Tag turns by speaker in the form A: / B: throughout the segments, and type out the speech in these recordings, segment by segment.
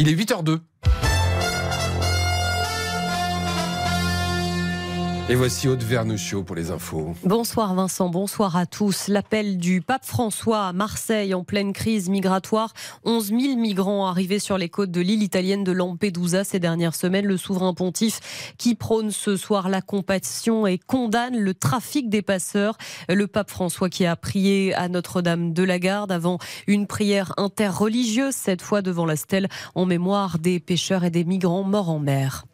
A: Il est 8h02. Et voici Aude Vernouchiot pour les infos.
B: Bonsoir Vincent, bonsoir à tous. L'appel du pape François à Marseille en pleine crise migratoire. 11 000 migrants arrivés sur les côtes de l'île italienne de Lampedusa ces dernières semaines. Le souverain pontife qui prône ce soir la compassion et condamne le trafic des passeurs. Le pape François qui a prié à Notre-Dame de la Garde avant une prière interreligieuse, cette fois devant la stèle en mémoire des pêcheurs et des migrants morts en mer.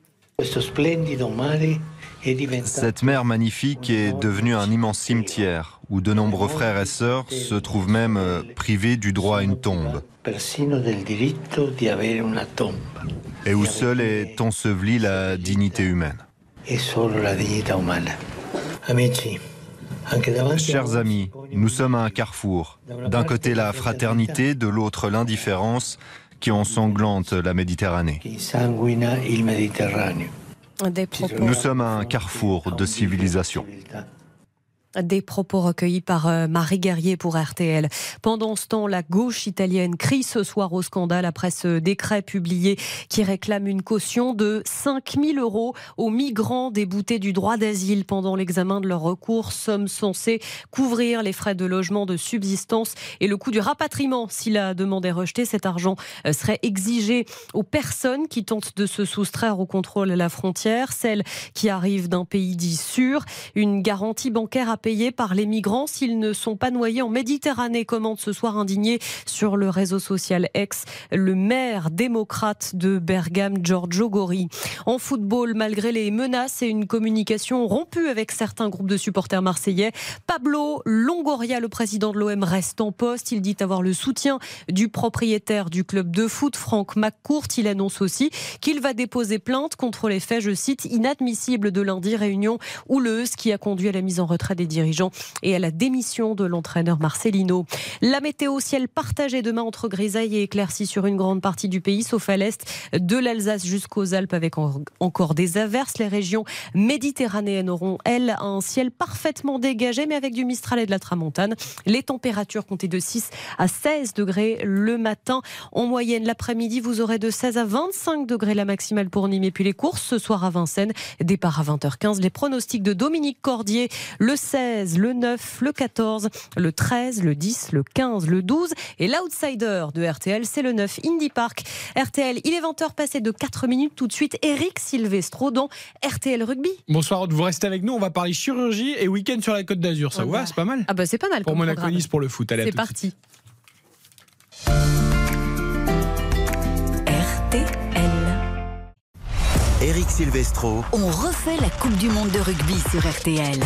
C: Cette mer magnifique est devenue un immense cimetière où de nombreux frères et sœurs se trouvent même euh, privés du droit à une tombe. Et où seule est ensevelie la dignité humaine. Chers amis, nous sommes à un carrefour. D'un côté la fraternité, de l'autre l'indifférence qui ensanglante la Méditerranée. Nous sommes à un carrefour de civilisation.
B: Des propos recueillis par euh, Marie Guerrier pour RTL. Pendant ce temps, la gauche italienne crie ce soir au scandale après ce décret publié qui réclame une caution de 5 000 euros aux migrants déboutés du droit d'asile pendant l'examen de leur recours, somme censée couvrir les frais de logement de subsistance et le coût du rapatriement. Si la demande est rejetée, cet argent euh, serait exigé aux personnes qui tentent de se soustraire au contrôle à la frontière, celles qui arrivent d'un pays dit sûr. Une garantie bancaire à payés par les migrants s'ils ne sont pas noyés en Méditerranée, commente ce soir indigné sur le réseau social X le maire démocrate de Bergame, Giorgio Gori. En football, malgré les menaces et une communication rompue avec certains groupes de supporters marseillais, Pablo Longoria, le président de l'OM, reste en poste. Il dit avoir le soutien du propriétaire du club de foot, Franck McCourt. Il annonce aussi qu'il va déposer plainte contre les faits, je cite, inadmissibles de lundi, réunion houleuse qui a conduit à la mise en retrait des dirigeants et à la démission de l'entraîneur Marcelino. La météo ciel partagé demain entre grisailles et éclaircies sur une grande partie du pays, sauf à l'est, de l'Alsace jusqu'aux Alpes avec encore des averses. Les régions méditerranéennes auront, elles, un ciel parfaitement dégagé, mais avec du Mistral et de la Tramontane. Les températures comptées de 6 à 16 degrés le matin. En moyenne, l'après-midi, vous aurez de 16 à 25 degrés la maximale pour Nîmes. Et puis les courses ce soir à Vincennes, départ à 20h15. Les pronostics de Dominique Cordier, le 16 le 9, le 14, le 13, le 10, le 15, le 12. Et l'outsider de RTL, c'est le 9, Indie Park. RTL, il est 20h passé de 4 minutes. Tout de suite, Eric Silvestro dans RTL Rugby.
D: Bonsoir, vous restez avec nous. On va parler chirurgie et week-end sur la Côte d'Azur. Ça vous va C'est pas mal
B: Ah bah c'est pas mal.
D: Pour Monaco Nice pour le foot.
B: C'est parti.
E: Eric Silvestro.
F: On refait la Coupe du Monde de rugby sur RTL.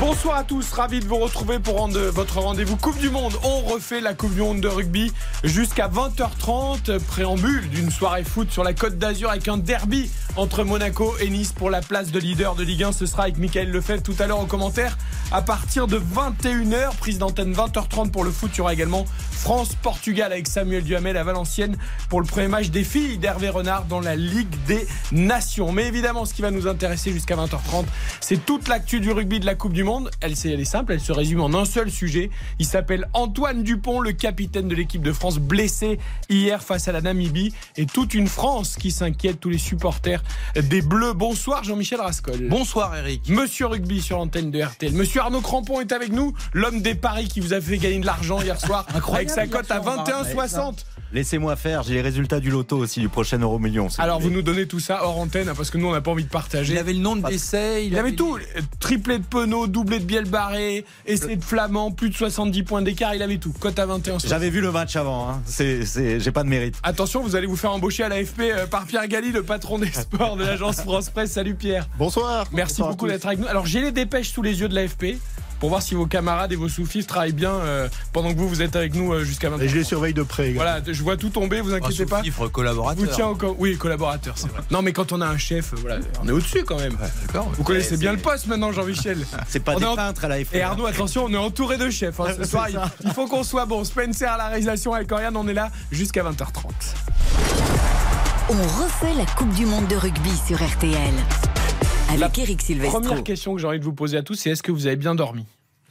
D: Bonsoir à tous, ravi de vous retrouver pour votre rendez-vous Coupe du Monde. On refait la Coupe du Monde de rugby jusqu'à 20h30, préambule d'une soirée foot sur la Côte d'Azur avec un derby entre Monaco et Nice pour la place de leader de Ligue 1. Ce sera avec Michael Lefebvre tout à l'heure au commentaire à partir de 21h. Prise d'antenne 20h30 pour le foot. Il y aura également France-Portugal avec Samuel Duhamel à Valenciennes pour le premier match des filles d'Hervé Renard dans la Ligue des Nations. Mais évidemment, ce qui va nous intéresser jusqu'à 20h30, c'est toute l'actu du rugby de la Coupe du Monde elle, elle est simple, elle se résume en un seul sujet. Il s'appelle Antoine Dupont, le capitaine de l'équipe de France, blessé hier face à la Namibie. Et toute une France qui s'inquiète, tous les supporters des Bleus. Bonsoir Jean-Michel Rascol.
G: Bonsoir Eric.
D: Monsieur Rugby sur l'antenne de RTL. Monsieur Arnaud Crampon est avec nous, l'homme des paris qui vous a fait gagner de l'argent hier soir avec sa cote à 21,60.
G: Laissez-moi faire, j'ai les résultats du loto aussi du prochain euro million.
D: Alors vous, nous donnez tout ça hors antenne hein, parce que nous on n'a pas envie de partager.
G: Il avait le nom de Bessay,
D: il, avait, tout, triplé de Penaud, doublé de Biel Barré, essai de Flamand, plus de 70 points d'écart, il avait tout. Cote à 21.
G: J'avais vu le match avant, hein. c'est, j'ai pas de mérite.
D: Attention, vous allez vous faire embaucher à l'AFP euh, par Pierre Galli, le patron des sports de l'agence France Presse. Salut Pierre.
H: Bonsoir.
D: Merci beaucoup d'être avec nous. Alors j'ai les dépêches sous les yeux de l'AFP pour voir si vos camarades et vos sous travaillent bien euh, pendant que vous, vous êtes avec nous euh, jusqu'à maintenant.
H: Et je les surveille de près.
D: Voilà, je vois tout tomber, vous inquiétez pas.
G: collaborateur.
D: Vous tiens encore. Oui, collaborateur, c'est vrai. Non, mais quand on a un chef, voilà, on est au-dessus quand même. vous connaissez bien le poste maintenant, Jean-Michel.
G: C'est pas des peintres à la
D: Et Arnaud, attention, on est entouré de chefs. Hein, ce soir, il faut qu'on soit bon. Spencer à la réalisation avec Oriane, on est là jusqu'à 20h30.
F: On refait la Coupe du Monde de rugby sur RTL. Avec Eric Silvestro.
D: Première question que j'ai envie de vous poser à tous, c'est est-ce que vous avez bien dormi?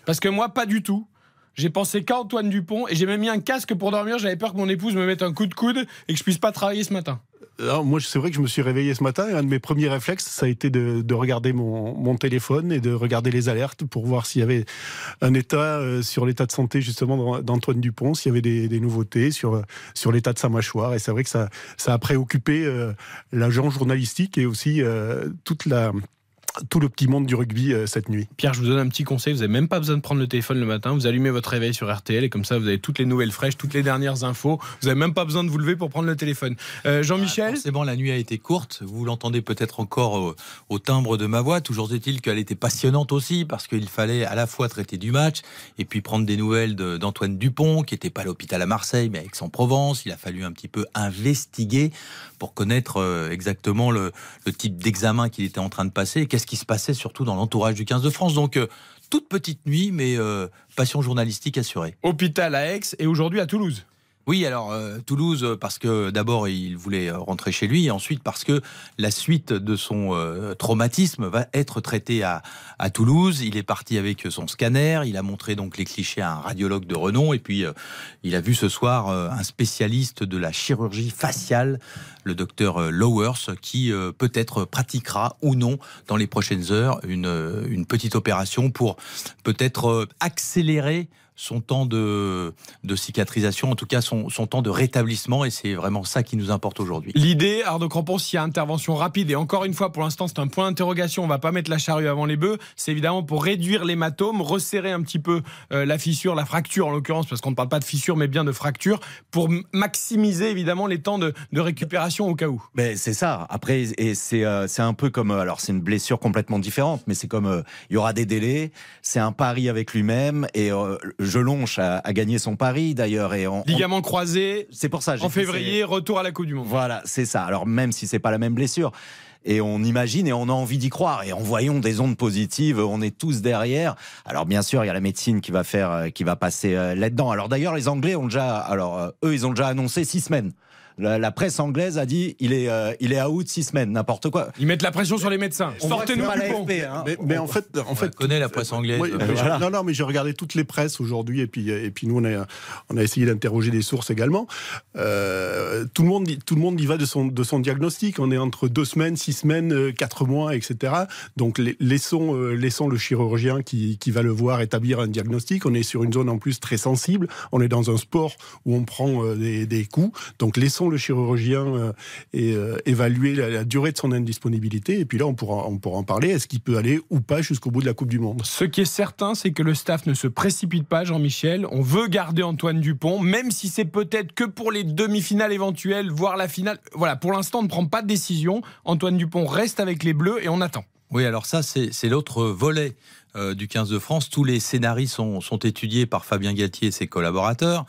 D: Parce que moi, pas du tout. J'ai pensé qu'à Antoine Dupont et j'ai même mis un casque pour dormir. J'avais peur que mon épouse me mette un coup de coude et que je puisse pas travailler ce matin.
H: Alors, moi, c'est vrai que je me suis réveillé ce matin et un de mes premiers réflexes, ça a été de, de regarder mon, mon, téléphone et de regarder les alertes pour voir s'il y avait un état euh, sur l'état de santé justement d'Antoine Dupont, s'il y avait des, des, nouveautés sur, sur l'état de sa mâchoire. Et c'est vrai que ça, ça a préoccupé euh, l'agent journalistique et aussi euh, toute la tout le petit monde du rugby euh, cette nuit.
D: Pierre, je vous donne un petit conseil, vous n'avez même pas besoin de prendre le téléphone le matin, vous allumez votre réveil sur RTL et comme ça vous avez toutes les nouvelles fraîches, toutes les dernières infos, vous n'avez même pas besoin de vous lever pour prendre le téléphone. Euh, Jean-Michel
I: C'est bon, la nuit a été courte, vous l'entendez peut-être encore au, au, timbre de ma voix, toujours est-il qu'elle était passionnante aussi parce qu'il fallait à la fois traiter du match et puis prendre des nouvelles d'Antoine Dupont qui n'était pas à l'hôpital à Marseille mais à Aix-en-Provence, il a fallu un petit peu investiguer pour connaître euh, exactement le, le type d'examen qu'il était en train de passer. Et qu'est-ce qui se passait surtout dans l'entourage du 15 de France. Donc, euh, toute petite nuit, mais euh, passion journalistique assurée.
D: Hôpital à Aix et aujourd'hui à Toulouse.
I: Oui, alors euh, Toulouse, parce que d'abord il voulait rentrer chez lui, et ensuite parce que la suite de son euh, traumatisme va être traitée à, Toulouse. Il est parti avec son scanner, il a montré donc les clichés à un radiologue de renom, et puis euh, il a vu ce soir un spécialiste de la chirurgie faciale, le docteur Lowers, qui peut-être pratiquera ou non dans les prochaines heures une, une petite opération pour peut-être accélérer son temps de, de, cicatrisation, en tout cas son, son temps de rétablissement, et c'est vraiment ça qui nous importe aujourd'hui.
D: L'idée, Arnaud Crampon, s'il y a intervention rapide, et encore une fois, pour l'instant, c'est un point d'interrogation, on va pas mettre la charrue avant les bœufs, c'est évidemment pour réduire l'hématome, resserrer un petit peu euh, la fissure, la fracture en l'occurrence, parce qu'on ne parle pas de fissure, mais bien de fracture, pour maximiser évidemment les temps de, de récupération au cas où.
G: Mais c'est ça. Après, et c'est euh, c'est un peu comme, alors c'est une blessure complètement différente, mais c'est comme euh, il y aura des délais, c'est un pari avec lui-même, et euh, Jelonche a, a, gagné son pari d'ailleurs. et on,
D: Ligament on... croisé.
G: C'est pour ça.
D: En février, retour à la Coupe du Monde.
G: Voilà, c'est ça. Alors même si c'est pas la même blessure. Et on imagine et on a envie d'y croire. Et en voyant des ondes positives, on est tous derrière. Alors bien sûr, il y a la médecine qui va faire, qui va passer là-dedans. Alors d'ailleurs, les Anglais ont déjà, alors eux, ils ont déjà annoncé six semaines. La, la, presse anglaise a dit il est euh, il est out six semaines, n'importe quoi.
D: Ils mettent la pression sur les médecins. Sortez-nous du.
H: Hein. Mais, mais, en fait, en fait,
I: on connaît la presse anglaise.
H: Voilà. Non, non, mais j'ai regardé toutes les presses aujourd'hui et puis et puis nous on a on a essayé d'interroger des sources également. Euh, tout le monde tout le monde y va de son de son diagnostic. On est entre deux semaines, six semaines, quatre mois, etc. Donc laissons euh, laissons le chirurgien qui qui va le voir établir un diagnostic. On est sur une zone en plus très sensible. On est dans un sport où on prend euh, des, des coups. Donc laissons le chirurgien euh, et euh, évaluer la, la, durée de son indisponibilité. Et puis là, on pourra, on pourra en parler. Est-ce qu'il peut aller ou pas jusqu'au bout de la Coupe du Monde?
D: Ce qui est certain, c'est que le staff ne se précipite pas, Jean-Michel. On veut garder Antoine Dupont, même si c'est peut-être que pour les demi-finales éventuelles, voire la finale. Voilà, pour l'instant, on ne prend pas de décision. Antoine Dupont reste avec les Bleus et on attend.
I: Oui, alors ça, c'est l'autre volet euh, du 15 de France. Tous les scénarios sont, sont étudiés par Fabien Galtier et ses collaborateurs.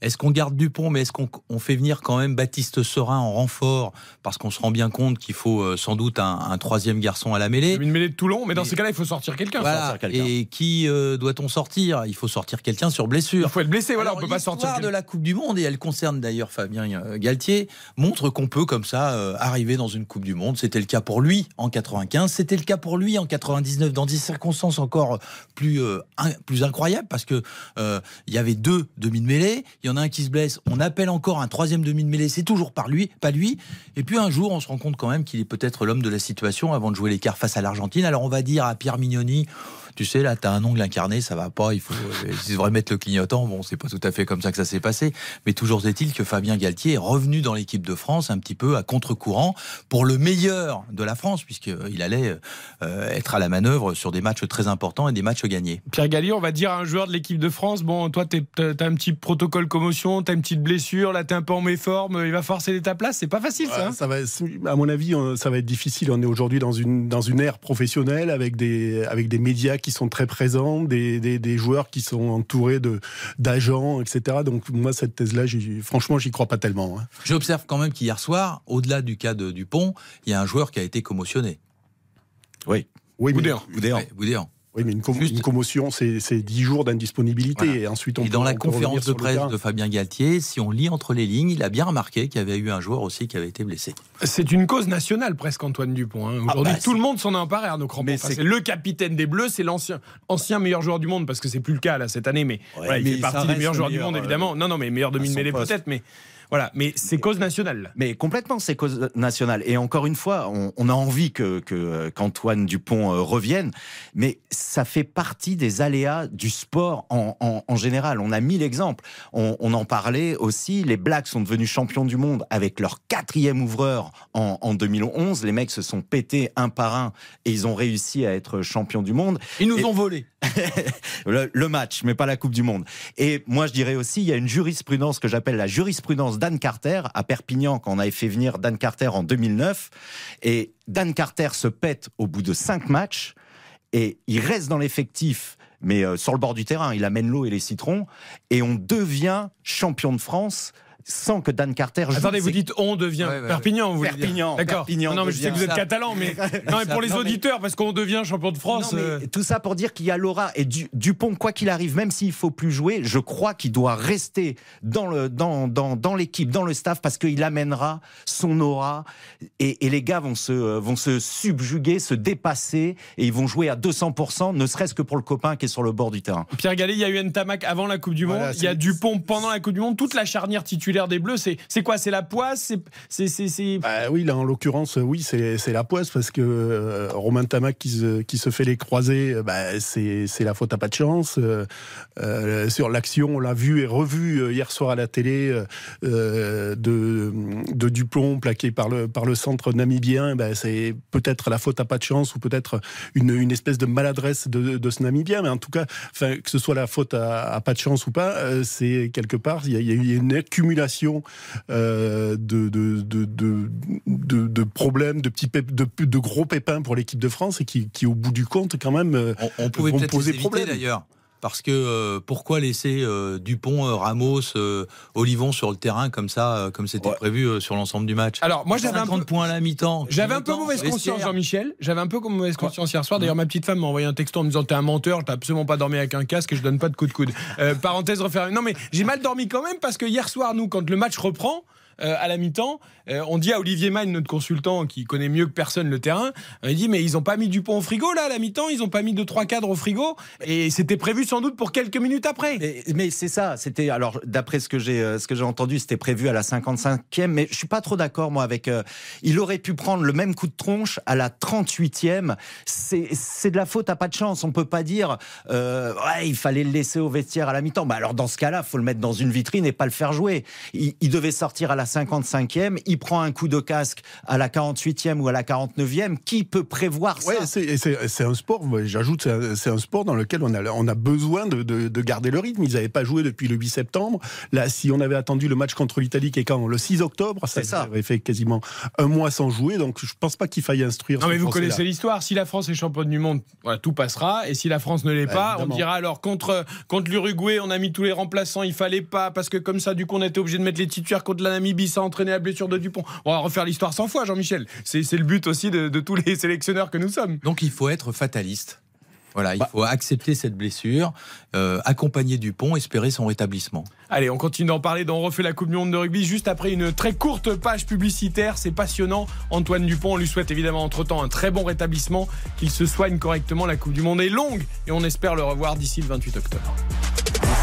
I: Est-ce qu'on garde Dupont, mais est-ce qu'on on fait venir quand même Baptiste Serin en renfort? Parce qu'on se rend bien compte qu'il faut euh, sans doute un, un, troisième garçon à la mêlée.
D: Une mêlée de Toulon, mais dans ces cas-là, il faut sortir quelqu'un.
I: Voilà. Et qui euh, doit-on sortir? Il faut sortir quelqu'un sur blessure.
D: Il faut être blessé, voilà, Alors, on peut pas sortir.
I: L'histoire de la Coupe du Monde, et elle concerne d'ailleurs Fabien euh, Galtier, montre qu'on peut comme ça euh, arriver dans une Coupe du Monde. C'était le cas pour lui en 95, c'était le cas pour lui en 99, dans des circonstances encore plus, euh, un, plus incroyables, parce que il y avait deux demi de mêlée, y en a un qui se blesse, on appelle encore un troisième demi de mêlée, c'est toujours par lui, pas lui. Et puis un jour, on se rend compte quand même qu'il est peut-être l'homme de la situation avant de jouer quarts face à l'Argentine. Alors on va dire à Pierre Mignoni, tu sais, là, t'as un ongle incarné, ça va pas, il faut, il devrait mettre le clignotant. Bon, c'est pas tout à fait comme ça que ça s'est passé. Mais toujours est-il que Fabien Galtier est revenu dans l'équipe de France un petit peu à contre-courant pour le meilleur de la France, puisqu'il allait euh, être à la manœuvre sur des matchs très importants et des matchs gagnés.
D: Pierre Gallier, on va dire à un joueur de l'équipe de France, bon, toi, t'as un petit protocole commotion, t'as une petite blessure, là, t'es un peu en méforme, il va forcer ta place. C'est pas facile, ça.
H: Ouais, ça va, à mon avis, ça va être difficile. On est aujourd'hui dans une, dans une ère professionnelle avec des, avec des médias qui sont très présents, des, des, des joueurs qui sont entourés de d'agents, etc. Donc moi cette thèse-là, franchement, j'y crois pas tellement. Hein.
I: J'observe quand même qu'hier soir, au-delà du cas de Dupont, il y a un joueur qui a été commotionné.
G: Oui.
H: Oui,
D: Boudéan.
G: Boudéan.
H: Oui, mais une, com-
I: Juste-
H: une commotion, c'est c'est 10 jours d'indisponibilité.
I: Voilà.
H: Et ensuite, on
I: Et dans
H: peut-
I: la conférence de presse de Fabien Galtier, si on lit entre les lignes, il a bien remarqué qu'il y avait eu un joueur aussi qui avait été blessé.
D: C'est une cause nationale presque Antoine Dupont. hein. Aujourd'hui,
G: bah,
D: tout le monde s'en a emparé Arnaud Crampon.
G: Mais
D: Enfin,
G: c'est-
D: le capitaine des Bleus, c'est l'ancien ancien meilleur joueur du monde parce que c'est plus le cas là cette année, mais, voilà, il fait partie des meilleurs
G: le
D: joueurs du
G: meilleur,
D: monde
G: euh,
D: évidemment. Non, non, mais meilleur demi-mêlée peut-être, mais voilà, mais c'est cause nationale.
G: Mais complètement, c'est cause nationale. Et encore une fois, on, on a envie que que- qu'Antoine Dupont euh, revienne, mais ça fait partie des aléas du sport en, en- en général. On a mille exemples. On, on en parlait aussi. Les Blacks sont devenus champions du monde avec leur quatrième ouvreur en, en 2011. Les mecs se sont pétés un par un et ils ont réussi à être champions du monde.
I: Ils nous
G: Et-
I: ont volé.
G: le, match, mais pas la Coupe du Monde. Et moi, je dirais aussi, il y a une jurisprudence que j'appelle la jurisprudence Dan Carter à Perpignan, quand on avait fait venir Dan Carter en 2009. Et Dan Carter se pète au bout de cinq matchs et il reste dans l'effectif. Mais euh, sur le bord du terrain, il amène l'eau et les citrons, et on devient champion de France sans que Dan Carter joue.
D: Attendez, vous dites on devient
I: Ouais, ouais,
D: Perpignan, vous voulez dire.
G: Perpignan,
D: D'accord. Non, mais je sais que vous êtes
I: ça.
D: catalan, mais non, mais pour les
G: Non, mais-
D: auditeurs, parce qu'on devient champion de France.
G: Non, mais
D: euh,
G: Tout ça pour dire qu'il y a l'aura et du, Dupont, quoi qu'il arrive, même s'il faut plus jouer, je crois qu'il doit rester dans le dans dans, dans l'équipe, dans le staff, parce qu'il amènera son aura et, et les gars vont se vont se subjuguer, se dépasser et ils vont jouer à 200%, ne serait-ce que pour le copain qui est sur le bord du terrain.
D: Pierre Gallet, il y a eu Ntamak avant la Coupe du Monde,
H: Voilà,
D: il y a Dupont pendant la Coupe du Monde, toute la charnière titulaire des Bleus, c'est quoi? C'est la poisse? C'est
H: Bah oui, là en l'occurrence, oui, c'est la poisse parce que euh, Romain Tamac qui se, qui se fait les croisés, euh, bah, c'est la faute à pas de chance. Euh, euh, sur l'action, on l'a vu et revu euh, hier soir à la télé euh, euh, de, de Dupont plaqué par le, par le centre namibien. Bah, c'est peut-être la faute à pas de chance ou peut-être une, une espèce de maladresse de, de ce Namibien. Mais en tout cas, que ce soit la faute à, pas de chance ou pas, euh, c'est quelque part, il y a eu une accumulation euh, de, de, de, de, problèmes, de, petits pép- de, gros pépins pour l'équipe de France et qui, qui, au bout du compte, quand même, euh,
I: On, on pouvait
H: vont poser problème.
I: d'ailleurs. Parce que euh, pourquoi laisser euh, Dupont, euh, Ramos, euh, Olivon sur le terrain comme ça, euh, comme c'était
G: Ouais.
I: prévu euh, sur l'ensemble du match?
D: Alors, moi, j'avais un
I: 50
D: peu-
I: points à la mi-temps.
D: J'avais un peu mauvaise conscience, Jean-Michel. J'avais un peu comme mauvaise conscience hier soir. D'ailleurs, ma petite femme m'a envoyé un texto en me disant T'es un menteur, t'as absolument pas dormi avec un casque et je donne pas de coup de coude. Euh, parenthèse refermée. Non, mais j'ai mal dormi quand même parce que hier soir, nous, quand le match reprend, euh, à la mi-temps, euh, on dit à Olivier Magne, notre consultant qui connaît mieux que personne le terrain, euh, il dit mais ils ont pas mis Dupont au frigo là à la mi-temps, ils ont pas mis deux trois cadres au frigo et c'était prévu sans doute pour quelques minutes après.
G: Mais, c'est ça, c'était alors d'après ce que j'ai ce entendu, c'était prévu à la 55e, mais je suis pas trop d'accord moi avec. il aurait pu prendre le même coup de tronche à la 38e. C'est de la faute à pas de chance. On peut pas dire ouais il fallait le laisser au vestiaire à la mi-temps. Bah alors dans ce cas-là, faut le mettre dans une vitrine et pas le faire jouer. Il, il devait sortir à la 55e. Il prend un coup de casque à la 48e ou à la 49e. Qui peut prévoir ça
H: Ouais, c'est- un sport, j'ajoute, c'est un, sport dans lequel on a, on a besoin de, de- de garder le rythme. Ils n'avaient pas joué depuis le 8 septembre. Là, si on avait attendu le match contre l'Italie, qui est quand Le 6 octobre, ça,
G: C'est ça.
H: aurait fait quasiment un mois sans jouer. Donc, je pense pas qu'il faille instruire.
D: Non mais vous connaissez l'histoire. Si la France est championne du monde, voilà, tout passera. Et si la France ne l'est
H: Bah,
D: pas,
H: évidemment.
D: on dira alors contre contre l'Uruguay, on a mis tous les remplaçants. Il fallait pas parce que comme ça, du coup, on était obligé de mettre les titulaires contre la Namibie. Ça a entraîné la blessure de Dupont. On va refaire l'histoire 100 fois, Jean-Michel. C'est c'est le but aussi de, de tous les sélectionneurs que nous sommes.
I: Donc il faut être fataliste. Voilà, il
G: Bah.
I: faut accepter cette blessure, euh, accompagner Dupont, espérer son rétablissement.
D: Allez, on continue d'en parler dans On refait la Coupe du Monde de rugby juste après une très courte page publicitaire. C'est passionnant. Antoine Dupont, on lui souhaite évidemment entre-temps un très bon rétablissement, qu'il se soigne correctement. La Coupe du Monde est longue et on espère le revoir d'ici le 28 octobre.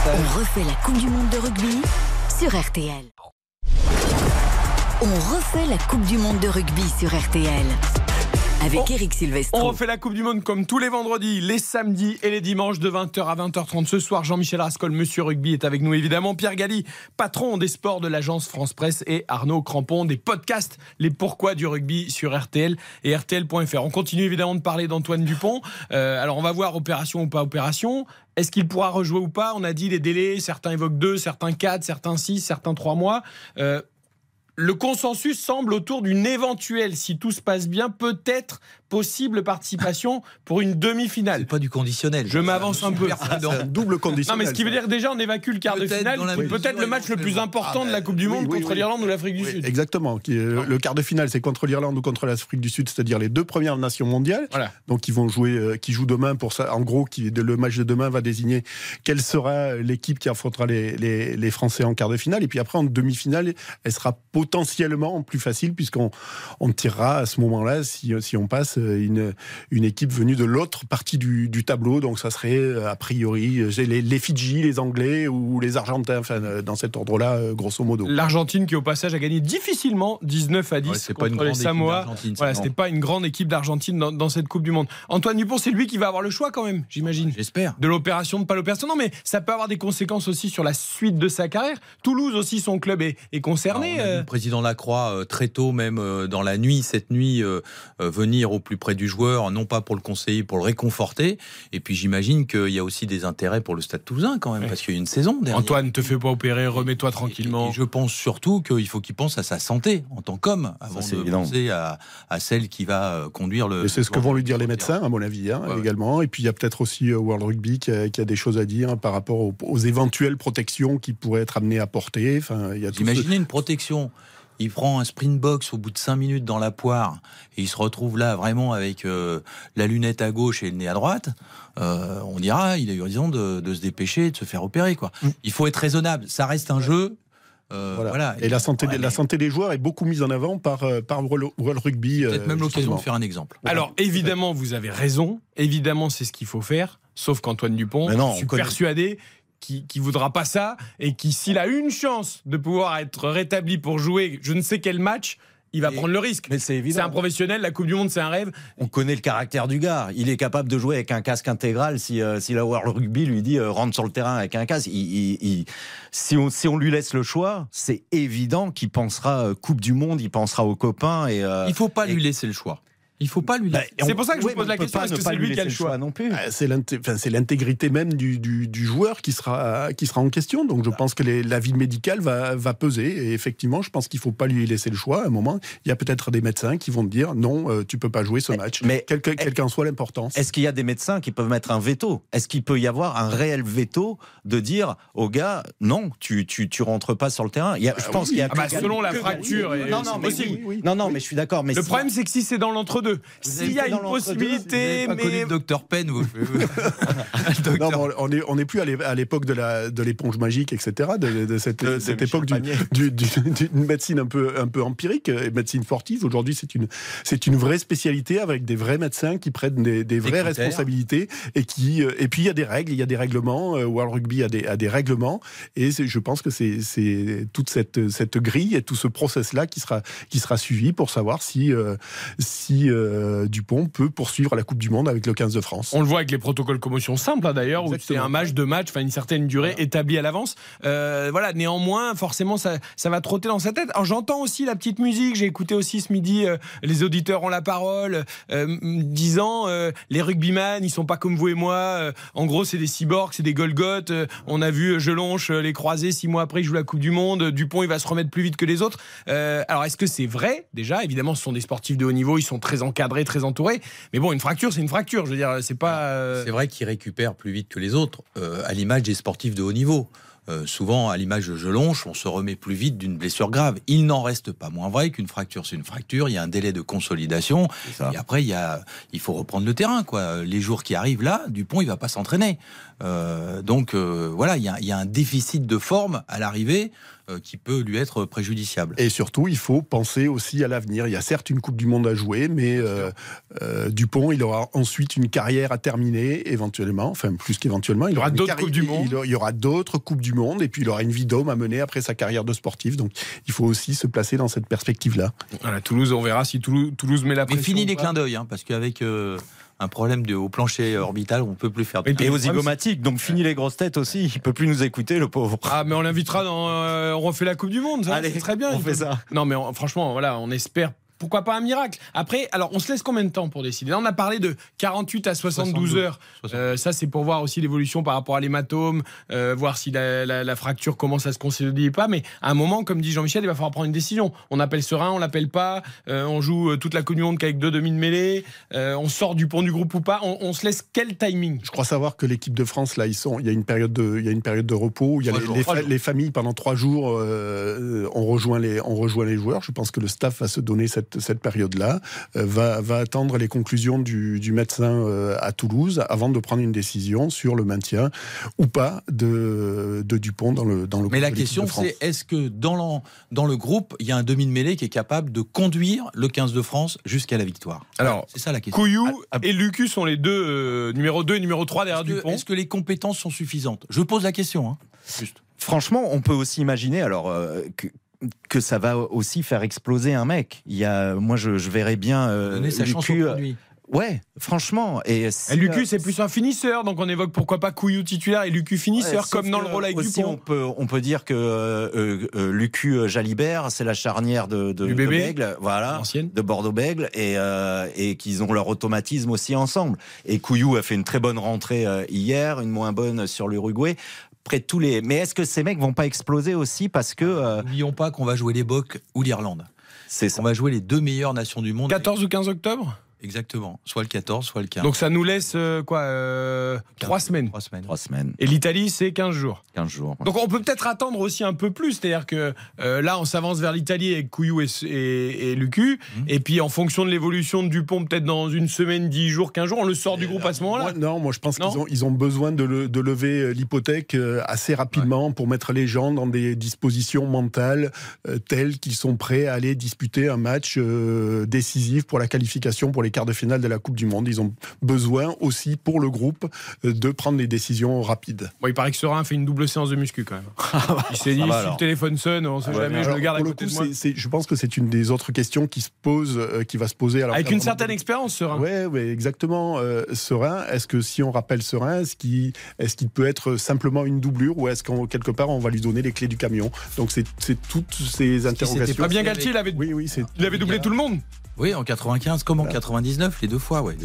F: On refait la Coupe du Monde de rugby sur RTL. On refait la Coupe du Monde de rugby sur RTL. Avec
D: On-
F: Eric
D: On
F: Silvestro.
D: refait la Coupe du Monde comme tous les vendredis, les samedis et les dimanches de 20h à 20h30. Ce soir, Jean-Michel Rascol, Monsieur Rugby, est avec nous évidemment. Pierre Galli, patron des sports de l'agence France Presse et Arnaud Crampon des podcasts Les Pourquoi du rugby sur RTL et RTL.fr. On continue évidemment de parler d'Antoine Dupont. Euh, alors on va voir opération ou pas opération. Est-ce qu'il pourra rejouer ou pas? On a dit les délais, certains évoquent deux, certains quatre, certains six, certains trois mois. Euh, le consensus semble autour d'une éventuelle, si tout se passe bien, peut-être possible participation pour une demi-finale.
I: C'est pas du conditionnel.
D: Je m'avance un peu.
H: C'est un double
D: Non,
H: conditionnel.
D: mais ce qui veut dire déjà, on évacue le quart de finale, peut-être le match le plus important
I: Ah,
D: de la Coupe du
H: oui,
D: Monde
H: oui,
D: contre
H: oui.
D: l'Irlande ou l'Afrique du Sud.
H: Exactement. Est- Le quart de finale, c'est contre l'Irlande ou contre l'Afrique du Sud, c'est-à-dire les deux premières nations mondiales.
D: Voilà.
H: Donc, ils vont jouer, euh, qui jouent demain pour ça. En gros, qui, le match de demain va désigner quelle sera l'équipe qui affrontera les, les, les Français en quart de finale. Et puis après, en demi-finale, elle sera potentiellement plus facile puisqu'on on tirera à ce moment-là, si, si on passe, euh, une, une équipe venue de l'autre partie du, du tableau. Donc, ça serait euh, a priori euh, les, les Fidji, les Anglais ou les Argentins, enfin, dans cet ordre-là, grosso modo.
D: L'Argentine qui au passage a gagné difficilement 19 à 10
I: Ouais, c'est pas
D: contre
I: une
D: les
I: grande équipe
D: Samoa. Voilà, c'était pas une grande équipe d'Argentine dans, dans cette Coupe du Monde. Antoine Dupont, c'est lui qui va avoir le choix quand même, j'imagine.
I: J'espère.
D: De l'opération, de pas l'opération. Non, mais ça peut avoir des conséquences aussi sur la suite de sa carrière. Toulouse aussi, son club est, est concerné.
I: Alors, président Lacroix euh, très tôt, même euh, dans la nuit, cette nuit, euh, venir au plus près du joueur, non pas pour le conseiller, pour le réconforter. Et puis j'imagine qu'il y a aussi des intérêts pour le Stade Toulousain quand même,
D: Ouais.
I: parce qu'il y a une saison derrière.
D: Antoine, te fais pas opérer, remets-toi
I: Et-
D: tranquillement.
I: et je pense surtout qu'il faut qu'il pense à sa santé en tant qu'homme, avant de
G: évident.
I: penser à, à celle qui va conduire le.
H: Et c'est ce que vont lui dire les médecins, à mon avis, hein,
I: Ouais, ouais.
H: également. Et puis il y a peut-être aussi World Rugby qui a, qui a des choses à dire hein, par rapport aux, aux éventuelles protections qu'il pourrait être amené à porter. Enfin, il y a tout
I: Vous imaginez une protection il prend un sprint box au bout de 5 minutes dans la poire et il se retrouve là vraiment avec euh, la lunette à gauche et le nez à droite. Euh, on dira, il a eu raison de, de se dépêcher, de se faire opérer. Quoi.
H: Mm.
I: Il faut être raisonnable. Ça reste un jeu. Euh,
H: Voilà.
I: voilà.
H: Et la santé,
I: Ouais,
H: des- la
I: mais
H: santé des joueurs est beaucoup mise en avant par, par World World Rugby.
I: Peut-être
H: euh,
I: même l'occasion de faire un exemple.
D: Alors évidemment, vous avez raison. Évidemment, c'est ce qu'il faut faire. Sauf qu'Antoine Dupont,
G: non,
D: je suis
G: connaît-
D: persuadé qui, qui voudra pas ça et qui, s'il a une chance de pouvoir être rétabli pour jouer je ne sais quel match, il va
G: Et-
D: prendre le risque.
G: Mais c'est
D: C'est
G: évident.
D: un professionnel, la Coupe du Monde, c'est un rêve.
G: On connaît le caractère du gars. Il est capable de jouer avec un casque intégral si, euh, si la World Rugby lui dit euh, rentre sur le terrain avec un casque. Il- il- il- si, on, si on lui laisse le choix, c'est évident qu'il pensera euh, Coupe du Monde, il pensera aux copains. Et, euh,
I: Il faut pas
G: et-
I: lui laisser le choix. Il faut pas lui
G: bah,
I: laisser.
G: on-
D: C'est pour ça que je vous pose la question, est-ce que
G: pas
D: c'est lui qui a le choix
G: non plus.
H: Ah, C'est l'intégrité même du, du- du joueur qui sera, qui sera en question. Donc je pense que l'avis médical va, va peser. Et effectivement, je pense qu'il ne faut pas lui laisser le choix. À un moment, il y a peut-être des médecins qui vont te dire non, euh, tu peux pas jouer ce match.
G: mais-
H: quelle que- quelle qu'en soit l'importance.
G: Est-ce qu'il y a des médecins qui peuvent mettre un veto? Est-ce qu'il peut y avoir un réel veto de dire au gars non, tu, tu, tu rentres pas sur le terrain? Il y a- Je
H: Ah
G: pense
H: oui.
G: qu'il y a
D: Ah bah, selon la fracture,
G: oui,
D: et
G: non, non, mais
D: possible.
G: oui, non, non, mais je suis d'accord. Mais
D: Le
G: si-
D: problème, c'est que si c'est dans l'entre-deux, S'il y a une possibilité,
I: Pas
D: mais
I: docteur Penn, vous.
H: Non, mais on est on n'est plus à l'é- à l'époque de l'éponge magique, etc. De, de cette,
G: De-
H: époque du-
G: Panier.
H: du- du- d'une médecine un peu un peu empirique, et médecine sportive. Aujourd'hui, c'est une vraie spécialité avec des vrais médecins qui prennent des, des vraies
I: critères.
H: responsabilités et qui euh, et puis il y a des règles, il y a des règlements. euh, World Rugby a des a des règlements et je pense que c'est toute cette cette grille et tout ce process là qui sera qui sera suivi pour savoir si euh, si euh, Dupont peut poursuivre la Coupe du Monde avec le 15 de France.
D: On le voit avec les protocoles commotion simples hein, d'ailleurs, où c'est un match de match, enfin une certaine durée établie à l'avance. Euh, voilà, néanmoins, forcément, ça, ça va trotter dans sa tête. J'entends aussi la petite musique. J'ai écouté aussi ce midi, euh, les auditeurs ont la parole, disant les rugbyman, ils sont pas comme vous et moi. En gros, c'est des cyborgs, c'est des Golgoth. Euh, on a vu Jelonche euh, les croiser six mois après, ils jouent la Coupe du Monde. Dupont, il va se remettre plus vite que les autres. Alors est-ce que c'est vrai? Déjà Évidemment, ce sont des sportifs de haut niveau, ils sont très encadrés, très entourés. Mais bon, une fracture, c'est une fracture. Je veux dire, c'est pas. euh,
I: C'est vrai qu'ils récupèrent plus vite que les autres, euh, à l'image des sportifs de haut niveau. Euh, souvent, à l'image de Jelonche, on se remet plus vite d'une blessure grave. Il n'en reste pas moins vrai qu'une fracture, c'est une fracture. Il y a un délai de consolidation. Et après, il, y a, il faut reprendre le terrain. Quoi. Les jours qui arrivent là, Dupont, il va pas s'entraîner. Euh, donc, euh, voilà, il y, a, il y a un déficit de forme à l'arrivée qui peut lui être préjudiciable.
H: Et surtout, il faut penser aussi à l'avenir. Il y a certes une Coupe du Monde à jouer, mais euh, euh, Dupont, il aura ensuite une carrière à terminer, éventuellement, enfin plus qu'éventuellement.
D: Il y aura
H: une
D: d'autres Coupes du Monde.
H: Il, il y aura d'autres Coupes du Monde, et puis il aura une vie d'homme à mener après sa carrière de sportif. Donc il faut aussi se placer dans cette perspective-là.
D: Voilà, Toulouse, on verra si Toulouse, Toulouse met la
I: Mais
D: pression.
I: fini
D: ou
I: les clins d'œil, hein, parce qu'avec euh, un problème de, au plancher orbital, on peut plus faire de
D: Et
G: Et aux
D: problème,
G: zygomatiques, donc fini les grosses têtes aussi. Il peut plus nous écouter, le pauvre.
D: Ah, mais on l'invitera dans. euh, on refait la Coupe du Monde, ça,
G: Allez,
D: c'est très bien.
G: on fait ça.
D: Non, mais on- franchement, voilà, on espère pourquoi pas un miracle? Après, alors on se laisse combien de temps pour décider? Là, on a parlé de 48 à 72,
I: 72.
D: heures. Euh, ça, c'est pour voir aussi l'évolution par rapport à l'hématome, euh, voir si la, la- la fracture commence à se consolider ou pas. Mais à un moment, comme dit Jean-Michel, il va falloir prendre une décision. On appelle serein, on l'appelle pas. euh, on joue toute la Coupe du Monde qu'avec deux demi de mêlée. euh, on sort du pont du groupe ou pas. On, on se laisse quel timing?
H: Je crois savoir que l'équipe de France, là, ils sont, il y a une période de, il y a une période de repos. où Il y a les,
I: jours.
H: les fa- familles pendant trois jours, euh, on rejoint les, on rejoint les joueurs. Je pense que le staff va se donner cette, cette période-là, euh, va, va attendre les conclusions du, du médecin euh, à Toulouse avant de prendre une décision sur le maintien ou pas de, de Dupont dans le dans le.
I: Mais
H: groupe
I: la question, c'est est-ce que dans, dans le groupe, il y a un demi de mêlée qui est capable de conduire le 15 de France jusqu'à la victoire?
D: Alors,
I: c'est ça la question.
D: Couillou
G: Ah, ah.
D: et Lucu sont les deux euh, numéro 2 et numéro 3 derrière Dupont.
I: est-ce que les compétences sont suffisantes? Je pose la question. hein. Juste.
G: Franchement, on peut aussi imaginer alors euh, que ça va aussi faire exploser un mec. Il y a, moi, je, je verrais bien euh,
I: Donner sa chance au
G: euh. Ouais, franchement. Et,
D: Lucu,
G: euh,
D: c'est plus un finisseur, donc on évoque pourquoi pas Couillou titulaire et Lucu finisseur, comme dans le rôle avec
G: aussi, On peut, on peut dire que euh, euh, Lucu Jalibert, c'est la charnière de, de, de. Bègle, voilà, de Bordeaux-Bègle, et, euh, et qu'ils ont leur automatisme aussi ensemble. Et Couillou a fait une très bonne rentrée hier, une moins bonne sur l'Uruguay. Près de tous les. Mais est-ce que ces mecs vont pas exploser aussi parce que euh,
I: N'oublions pas qu'on va jouer les Bocs ou l'Irlande.
G: c'est ça.
I: On va jouer les deux meilleures nations du monde.
D: 14 ou 15 octobre?
I: Exactement. Soit le 14, soit le 15.
D: Donc ça nous laisse euh, quoi euh, Trois semaines.
I: Trois semaines.
G: Trois semaines,
D: Et l'Italie, c'est 15 jours.
G: 15 jours.
D: Donc on peut peut-être attendre aussi un peu plus, c'est-à-dire que euh, là on s'avance vers l'Italie avec Couillou et, et, et Lucu,
I: Mhm.
D: et puis en fonction de l'évolution de Dupont, peut-être dans une semaine, 10 jours, 15 jours, on le sort du groupe à ce moment-là.
H: Non, moi je pense qu'ils ont, ils ont besoin de, le- de lever euh, l'hypothèque euh, assez rapidement pour mettre les gens dans des dispositions mentales euh, telles qu'ils sont prêts à aller disputer un match euh, décisif pour la qualification pour les quarts de finale de la Coupe du Monde. Ils ont besoin aussi pour le groupe euh, de prendre les décisions rapides.
D: Bon, il paraît que Serein fait une double séance de muscu quand même. Il s'est dit, si le téléphone sonne, on sait
H: Ouais,
D: jamais,
H: mais
D: je le garde à
H: le
D: côté
H: coup,
D: de moi.
H: je pense que c'est une des autres questions qui se pose, euh, qui va se poser. alors
D: Avec une
H: un
D: certaine expérience, Serein.
H: Ouais, ouais, exactement. Euh, Serein, est-ce que si on rappelle Serein, est-ce qu'il est peut être simplement une doublure ou est-ce qu'en quelque part on va lui donner les clés du camion? Donc c'est toutes ces interrogations.
D: Fabien Galtier, il avait,
H: Oui, oui,
D: il avait doublé tout le monde.
I: Oui, en 95, comme en 99, les deux fois, ouais,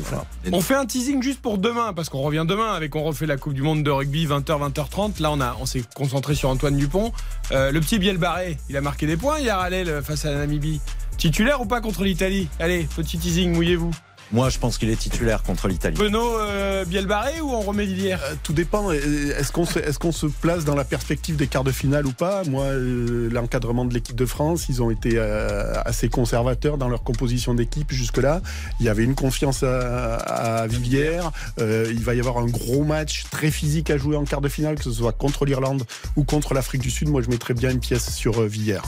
D: On fait un teasing juste pour demain, parce qu'on revient demain avec on refait la Coupe du Monde de rugby 20h, 20h30. Là, on, a, on s'est concentré sur Antoine Dupont. Euh, le petit Biel Barré, il a marqué des points hier à l'aile face à la Namibie. Titulaire ou pas contre l'Italie? Allez, petit teasing, mouillez-vous.
G: Moi, je pense qu'il est titulaire contre l'Italie.
D: Penaud, euh, Biel Barré ou on remet Villière
H: Euh, Tout dépend. Est-ce qu'on se, est qu'on se place dans la perspective des quarts de finale ou pas? Moi, euh, l'encadrement de l'équipe de France, ils ont été euh, assez conservateurs dans leur composition d'équipe jusque-là. Il y avait une confiance à, à Villiers. Euh, il va y avoir un gros match très physique à jouer en quart de finale, que ce soit contre l'Irlande ou contre l'Afrique du Sud. Moi, je mettrais bien une pièce sur euh, Villiers.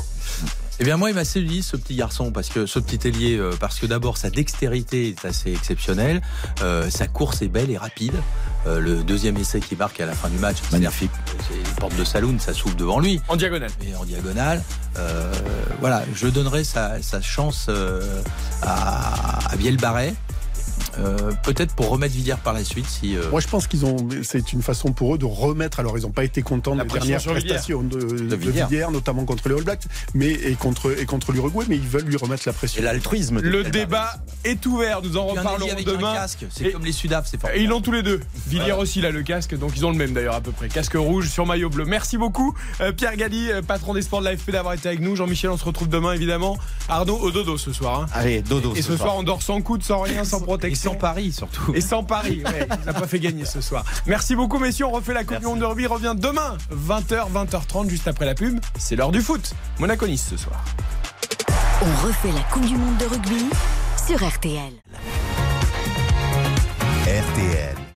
I: Eh bien, moi, il m'a séduit ce petit garçon, parce que ce petit ailier, euh, parce que d'abord, sa dextérité est assez exceptionnelle, euh, sa course est belle et rapide. Euh, le deuxième essai qui marque à la fin du match,
G: Magnifique.
I: c'est les portes de Saloon, ça s'ouvre devant lui,
D: En diagonale.
I: et en diagonale. Euh, voilà, je donnerai sa, sa chance euh, à, à Biel Barret. Euh, peut-être pour remettre Villiers par la suite si euh,
H: Moi, je pense qu'ils ont. C'est une façon pour eux de remettre. Alors, ils n'ont pas été contents
D: La
H: des
D: pression
H: dernières prestations de, de
G: Villiers.
H: Villiers, notamment contre les All Blacks, mais et contre et contre l'Uruguay, mais ils veulent lui remettre la pression.
G: Et l'altruisme. de
D: Le débat est ouvert, nous en reparlerons demain.
I: casque, c'est
D: Et-
I: comme les Sudaf, c'est fort.
D: Et ils l'ont tous les deux. Villiers aussi, là, le casque. Donc, ils ont le même d'ailleurs, à peu près. Casque rouge sur maillot bleu. Merci beaucoup, euh, Pierre Galli, euh, patron des sports de l'AFP, d'avoir été avec nous. Jean-Michel, on se retrouve demain, évidemment. Arnaud, au dodo ce soir. hein.
G: Allez, dodo.
D: Et ce soir, on dort sans coude, sans rien, sans protection.
I: Sans Paris surtout.
D: Et sans Paris, ouais, il n'a pas fait gagner ce soir. Merci beaucoup, messieurs. On refait la Coupe du Monde de rugby. Revient demain, 20h, 20h30, juste après la pub. C'est l'heure du foot. Monaco-Nice ce soir.
F: On refait la Coupe du Monde de rugby sur RTL.
E: RTL.